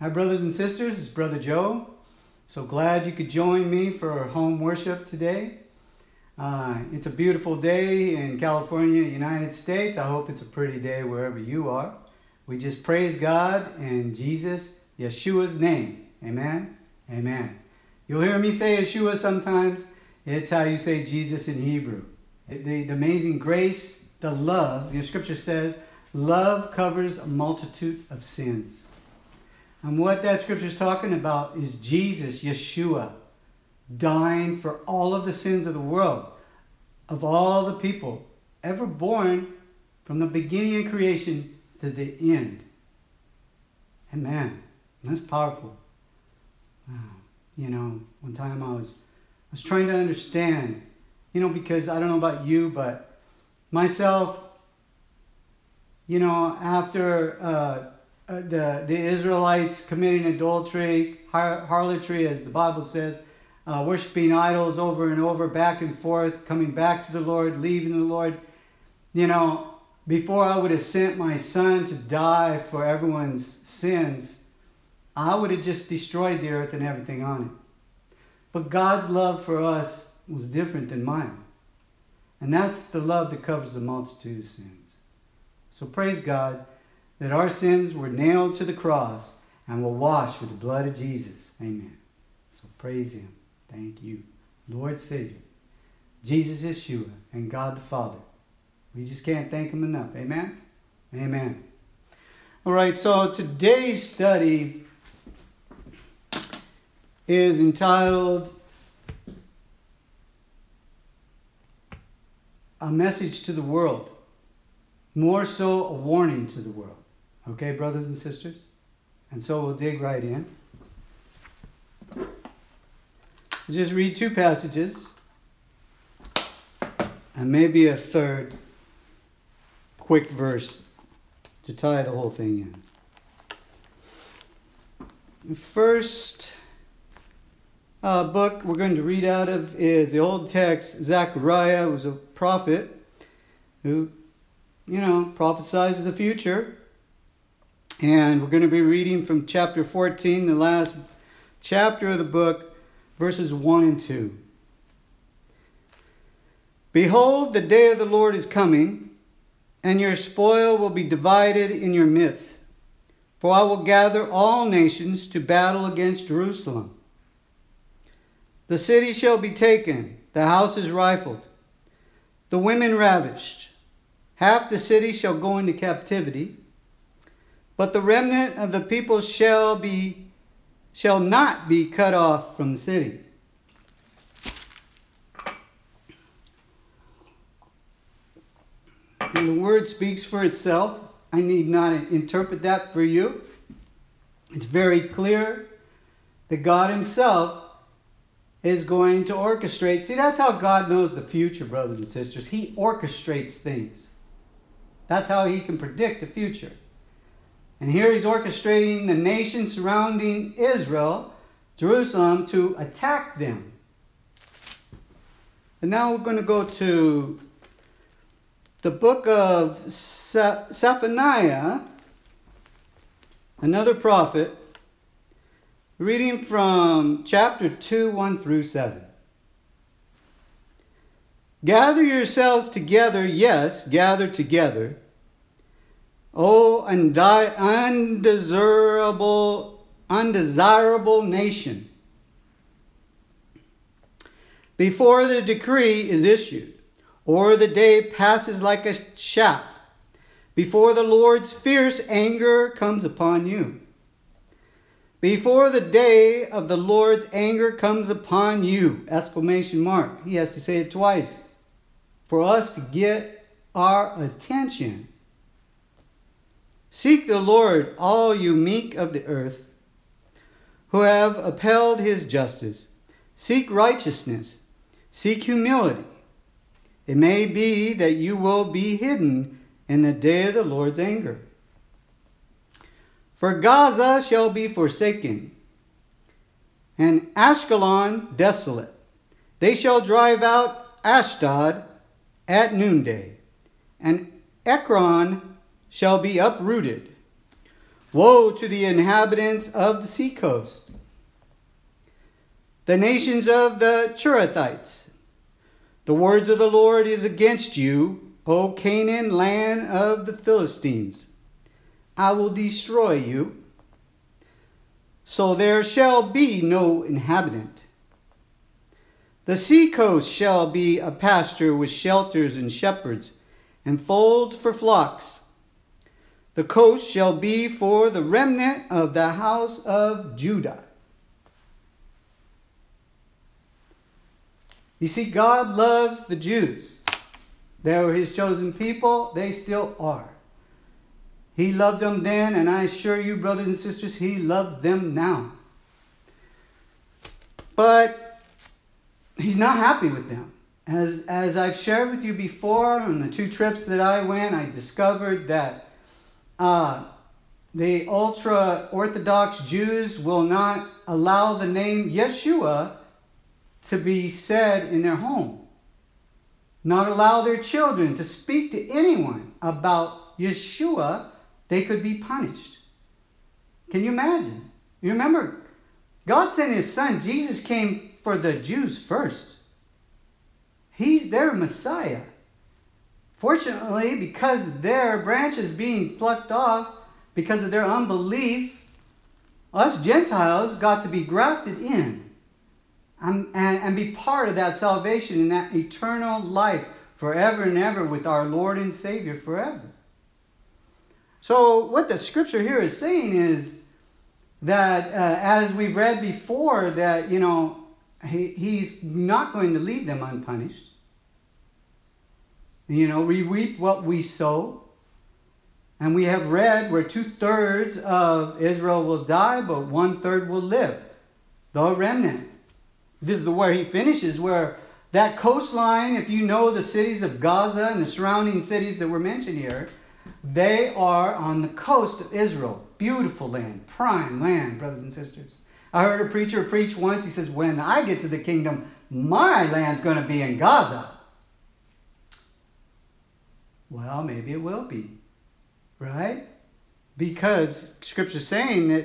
Hi, brothers and sisters. It's Brother Joe. So glad you could join me for home worship today. Uh, it's a beautiful day in California, United States. I hope it's a pretty day wherever you are. We just praise God in Jesus, Yeshua's name. Amen. Amen. You'll hear me say Yeshua sometimes. It's how you say Jesus in Hebrew. The, the amazing grace, the love, your scripture says, love covers a multitude of sins. And what that scripture is talking about is Jesus, Yeshua, dying for all of the sins of the world, of all the people ever born from the beginning of creation to the end. Amen. That's powerful. You know, one time I was I was trying to understand, you know, because I don't know about you, but myself, you know, after uh, uh, the, the Israelites committing adultery, har- harlotry, as the Bible says, uh, worshiping idols over and over, back and forth, coming back to the Lord, leaving the Lord. You know, before I would have sent my son to die for everyone's sins, I would have just destroyed the earth and everything on it. But God's love for us was different than mine. And that's the love that covers the multitude of sins. So praise God that our sins were nailed to the cross and were washed with the blood of Jesus. Amen. So praise Him. Thank you, Lord Savior, Jesus Yeshua, and God the Father. We just can't thank Him enough. Amen. Amen. All right, so today's study is entitled A Message to the World, more so a warning to the world. Okay, brothers and sisters? And so we'll dig right in. just read two passages and maybe a third quick verse to tie the whole thing in. The first uh, book we're going to read out of is the old text. Zechariah was a prophet who, you know, prophesies the future. And we're going to be reading from chapter 14, the last chapter of the book, verses 1 and 2. Behold, the day of the Lord is coming, and your spoil will be divided in your midst. For I will gather all nations to battle against Jerusalem. The city shall be taken, the houses rifled, the women ravished. Half the city shall go into captivity but the remnant of the people shall be shall not be cut off from the city. And the word speaks for itself. I need not interpret that for you. It's very clear that God Himself is going to orchestrate. See, that's how God knows the future, brothers and sisters. He orchestrates things. That's how He can predict the future. And here he's orchestrating the nation surrounding Israel, Jerusalem, to attack them. And now we're going to go to the book of Zephaniah, another prophet, reading from chapter 2, 1 through 7. Gather yourselves together, yes, gather together Oh, o undi- undesirable, undesirable nation. Before the decree is issued, or the day passes like a shaft, before the Lord's fierce anger comes upon you. Before the day of the Lord's anger comes upon you! Exclamation mark. He has to say it twice for us to get our attention. Seek the Lord, all you meek of the earth, who have upheld his justice. Seek righteousness, seek humility. It may be that you will be hidden in the day of the Lord's anger. For Gaza shall be forsaken, and Ashkelon desolate. They shall drive out Ashdod at noonday, and Ekron shall be uprooted. Woe to the inhabitants of the seacoast, the nations of the Cherethites. The words of the Lord is against you, O Canaan, land of the Philistines. I will destroy you, so there shall be no inhabitant. The seacoast shall be a pasture with shelters and shepherds, and folds for flocks. The coast shall be for the remnant of the house of Judah. You see, God loves the Jews. They were his chosen people, they still are. He loved them then, and I assure you, brothers and sisters, he loves them now. But he's not happy with them. As, as I've shared with you before, on the two trips that I went, I discovered that uh, the ultra Orthodox Jews will not allow the name Yeshua to be said in their home, not allow their children to speak to anyone about Yeshua, they could be punished. Can you imagine? You remember, God sent his son, Jesus came for the Jews first. He's their Messiah. Fortunately, because their branches being plucked off because of their unbelief, us Gentiles got to be grafted in and, and, and be part of that salvation and that eternal life forever and ever with our Lord and Savior forever. So, what the scripture here is saying is that, uh, as we've read before, that, you know, he, he's not going to leave them unpunished. You know, we reap what we sow. And we have read where two thirds of Israel will die, but one third will live. The remnant. This is the where he finishes, where that coastline, if you know the cities of Gaza and the surrounding cities that were mentioned here, they are on the coast of Israel. Beautiful land, prime land, brothers and sisters. I heard a preacher preach once. He says, When I get to the kingdom, my land's going to be in Gaza. Well, maybe it will be, right? Because Scripture's saying that,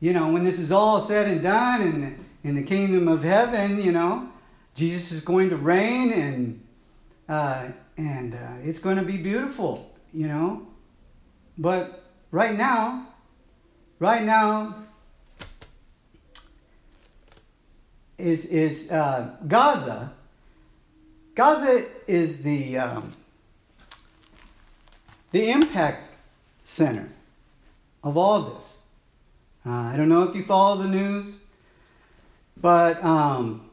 you know, when this is all said and done and in the kingdom of heaven, you know, Jesus is going to reign and uh, and uh, it's going to be beautiful, you know. But right now, right now, is is uh, Gaza. Gaza is the um, the impact center of all this. Uh, I don't know if you follow the news, but um,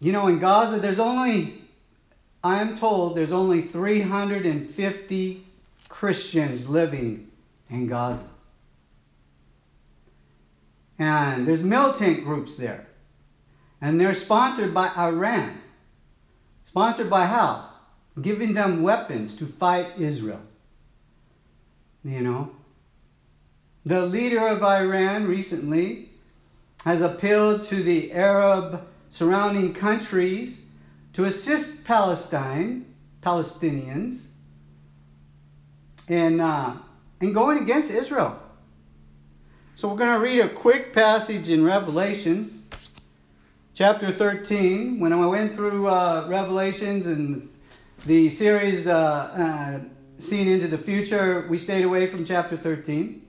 you know, in Gaza, there's only I am told there's only 350 Christians living in Gaza. And there's militant groups there. And they're sponsored by Iran. Sponsored by how? Giving them weapons to fight Israel. You know? The leader of Iran recently has appealed to the Arab surrounding countries to assist Palestine, Palestinians, in, uh, in going against Israel. So we're going to read a quick passage in Revelations chapter 13, when I went through uh, Revelations and the series uh, Seen into the Future, we stayed away from chapter 13.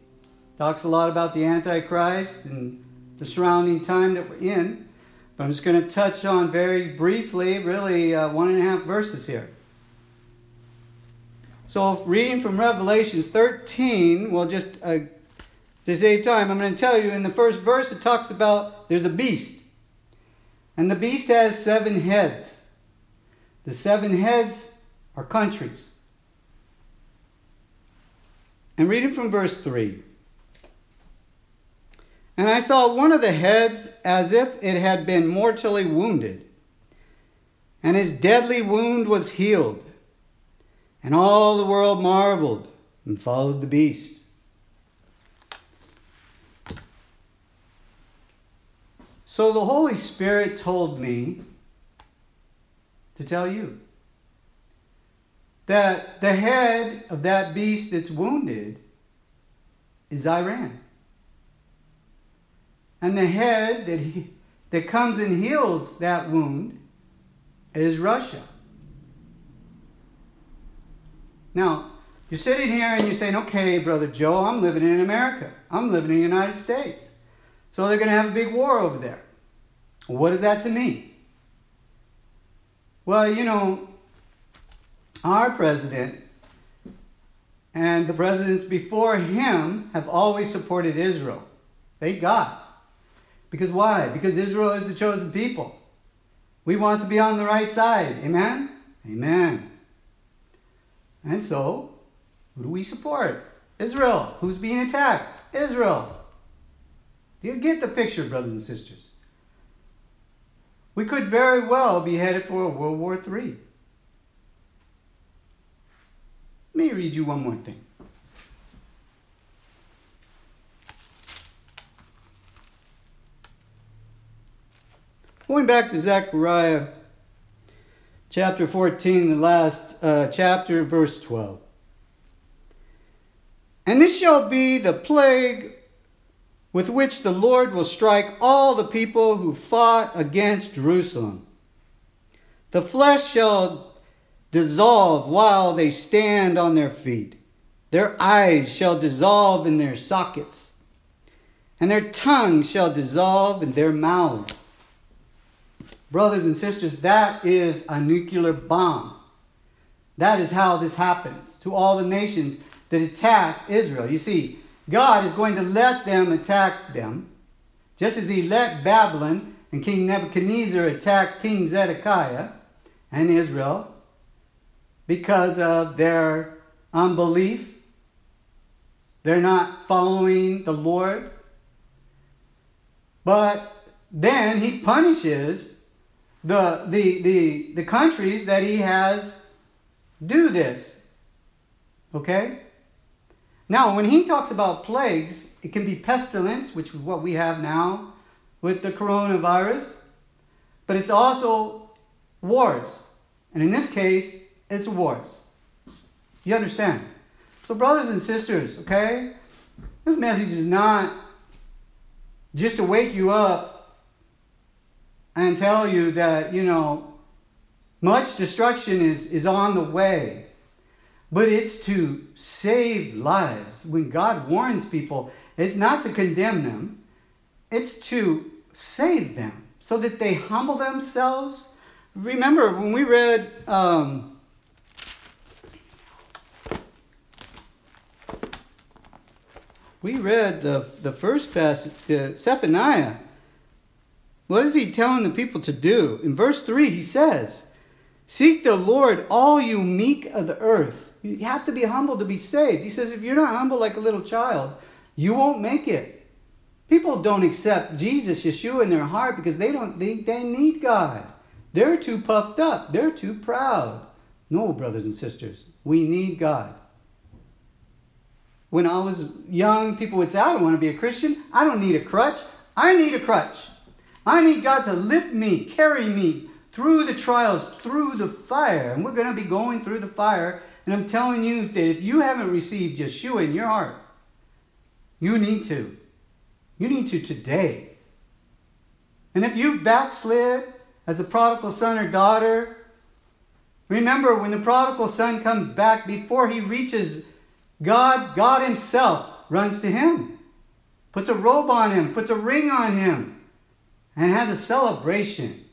Talks a lot about the Antichrist and the surrounding time that we're in. But I'm just going to touch on very briefly, really uh, one and a half verses here. So, reading from Revelations 13, well, just uh, to save time, I'm going to tell you in the first verse it talks about there's a beast. And the beast has seven heads. The seven heads are countries. And reading from verse 3. And I saw one of the heads as if it had been mortally wounded, and his deadly wound was healed. And all the world marveled and followed the beast. So the Holy Spirit told me to tell you that the head of that beast that's wounded is Iran. And the head that, he, that comes and heals that wound is Russia. Now, you're sitting here and you're saying, okay, Brother Joe, I'm living in America. I'm living in the United States. So they're going to have a big war over there. What is that to me? Well, you know, our president and the presidents before him have always supported Israel. Thank God. Because why? Because Israel is the chosen people. We want to be on the right side. Amen? Amen. And so, who do we support? Israel. Who's being attacked? Israel. Do you get the picture, brothers and sisters? We could very well be headed for a World War III. Let me read you one more thing. Going back to Zechariah chapter 14, the last uh, chapter, verse 12. And this shall be the plague with which the Lord will strike all the people who fought against Jerusalem. The flesh shall dissolve while they stand on their feet. Their eyes shall dissolve in their sockets, and their tongues shall dissolve in their mouths. Brothers and sisters, that is a nuclear bomb. That is how this happens to all the nations that attack Israel. You see, God is going to let them attack them, just as He let Babylon and King Nebuchadnezzar attack King Zedekiah and Israel because of their unbelief. They're not following the Lord. But then He punishes the, the, the, the countries that he has do this. Okay? Now, when he talks about plagues, it can be pestilence, which is what we have now with the coronavirus, but it's also wars. And in this case, it's wars. You understand? So, brothers and sisters, okay? This message is not just to wake you up and tell you that, you know, much destruction is, is on the way. But it's to save lives. When God warns people, it's not to condemn them, it's to save them so that they humble themselves. Remember when we read um, we read the, the first passage, uh, Zephaniah what is he telling the people to do? In verse 3, he says, Seek the Lord, all you meek of the earth. You have to be humble to be saved. He says, If you're not humble like a little child, you won't make it. People don't accept Jesus, Yeshua, in their heart because they don't think they need God. They're too puffed up, they're too proud. No, brothers and sisters, we need God. When I was young, people would say, I don't want to be a Christian. I don't need a crutch. I need a crutch. I need God to lift me, carry me through the trials, through the fire. And we're going to be going through the fire. And I'm telling you that if you haven't received Yeshua in your heart, you need to. You need to today. And if you've backslid as a prodigal son or daughter, remember when the prodigal son comes back, before he reaches God, God Himself runs to him, puts a robe on him, puts a ring on him and has a celebration.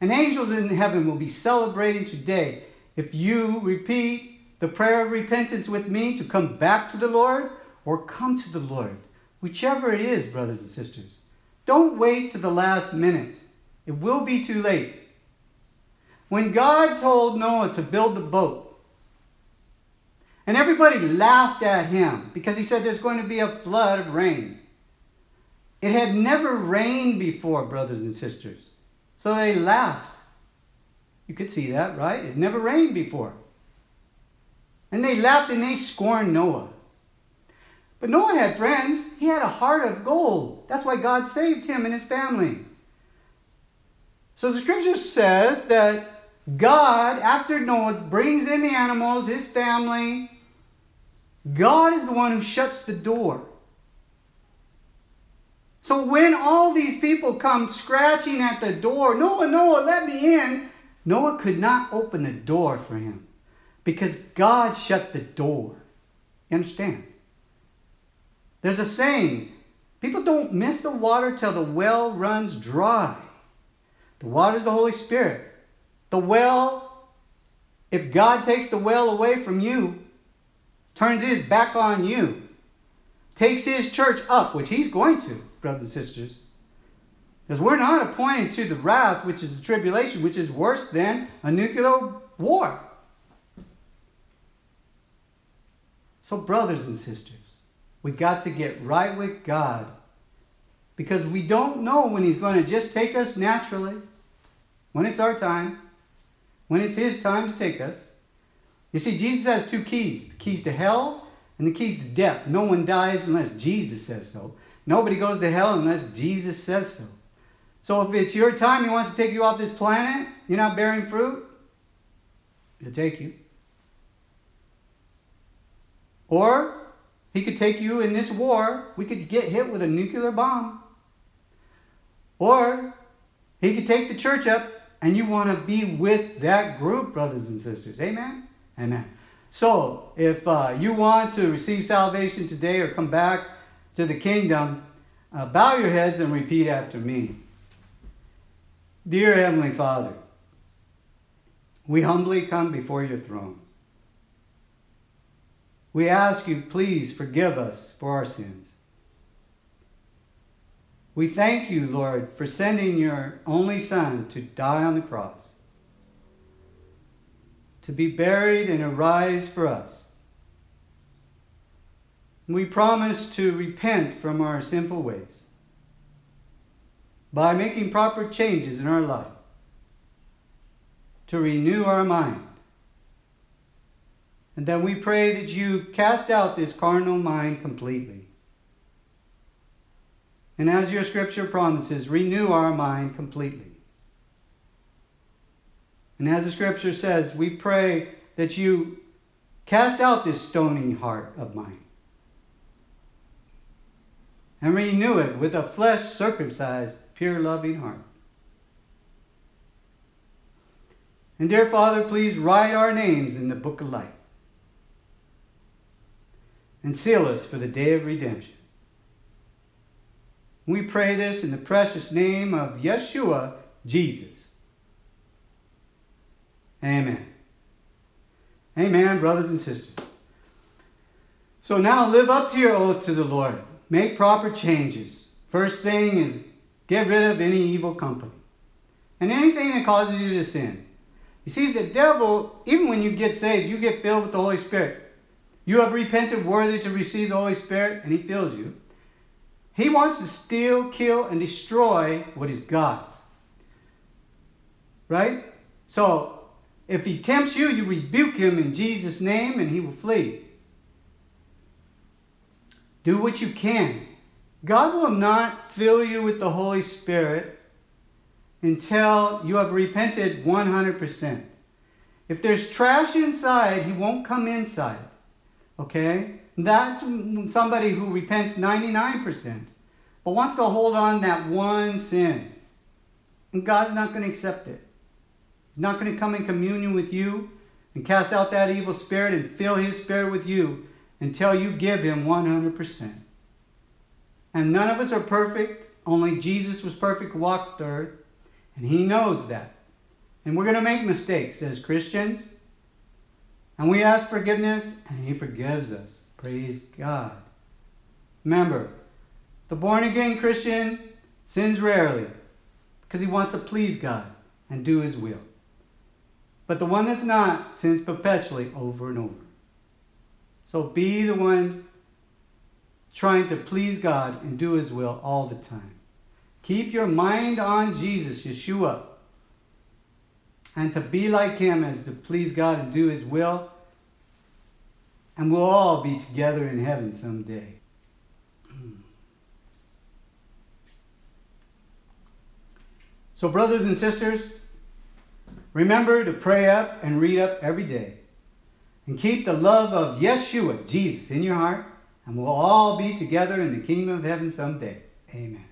And angels in heaven will be celebrating today if you repeat the prayer of repentance with me to come back to the Lord or come to the Lord. Whichever it is, brothers and sisters. Don't wait to the last minute. It will be too late. When God told Noah to build the boat, and everybody laughed at him because he said there's going to be a flood of rain. It had never rained before, brothers and sisters. So they laughed. You could see that, right? It never rained before. And they laughed and they scorned Noah. But Noah had friends. He had a heart of gold. That's why God saved him and his family. So the scripture says that God, after Noah brings in the animals, his family, God is the one who shuts the door. So when all these people come scratching at the door, Noah, Noah, let me in, Noah could not open the door for him because God shut the door. You understand? There's a saying people don't miss the water till the well runs dry. The water is the Holy Spirit. The well, if God takes the well away from you, turns his back on you, takes his church up, which he's going to, brothers and sisters. Because we're not appointed to the wrath, which is the tribulation, which is worse than a nuclear war. So, brothers and sisters, we've got to get right with God because we don't know when He's going to just take us naturally, when it's our time, when it's His time to take us. You see, Jesus has two keys the keys to hell and the keys to death. No one dies unless Jesus says so. Nobody goes to hell unless Jesus says so. So if it's your time, He wants to take you off this planet, you're not bearing fruit, He'll take you. Or He could take you in this war. We could get hit with a nuclear bomb. Or He could take the church up and you want to be with that group, brothers and sisters. Amen? Amen. So, if uh, you want to receive salvation today or come back to the kingdom, uh, bow your heads and repeat after me. Dear Heavenly Father, we humbly come before your throne. We ask you, please forgive us for our sins. We thank you, Lord, for sending your only Son to die on the cross, to be buried and arise for us. We promise to repent from our sinful ways by making proper changes in our life, to renew our mind. And then we pray that you cast out this carnal mind completely. And as your scripture promises, renew our mind completely. And as the scripture says, we pray that you cast out this stony heart of mine and renew it with a flesh circumcised pure, loving heart. And dear Father, please write our names in the book of life and seal us for the day of redemption. We pray this in the precious name of Yeshua, Jesus. Amen. Amen, brothers and sisters. So now live up to your oath to the Lord. Make proper changes. First thing is Get rid of any evil company and anything that causes you to sin. You see, the devil, even when you get saved, you get filled with the Holy Spirit. You have repented worthy to receive the Holy Spirit, and He fills you. He wants to steal, kill, and destroy what is God's. Right? So, if he tempts you, you rebuke him in Jesus' name, and he will flee. Do what you can God will not fill you with the Holy Spirit until you have repented 100%. If there's trash inside, He won't come inside. Okay? That's somebody who repents 99%, but wants to hold on that one sin. And God's not going to accept it. Not going to come in communion with you and cast out that evil spirit and fill His spirit with you until you give Him 100%. And none of us are perfect. Only Jesus was perfect, walked the earth. And he knows that. And we're going to make mistakes as Christians. And we ask forgiveness, and he forgives us. Praise God. Remember, the born again Christian sins rarely because he wants to please God and do his will. But the one that's not sins perpetually over and over. So be the one trying to please God and do His will all the time. Keep your mind on Jesus, Yeshua. And to be like Him is to please God and do His will. And we'll all be together in heaven someday. So, brothers and sisters, remember to pray up and read up every day. And keep the love of Yeshua, Jesus, in your heart, and we'll all be together in the kingdom of heaven someday. Amen.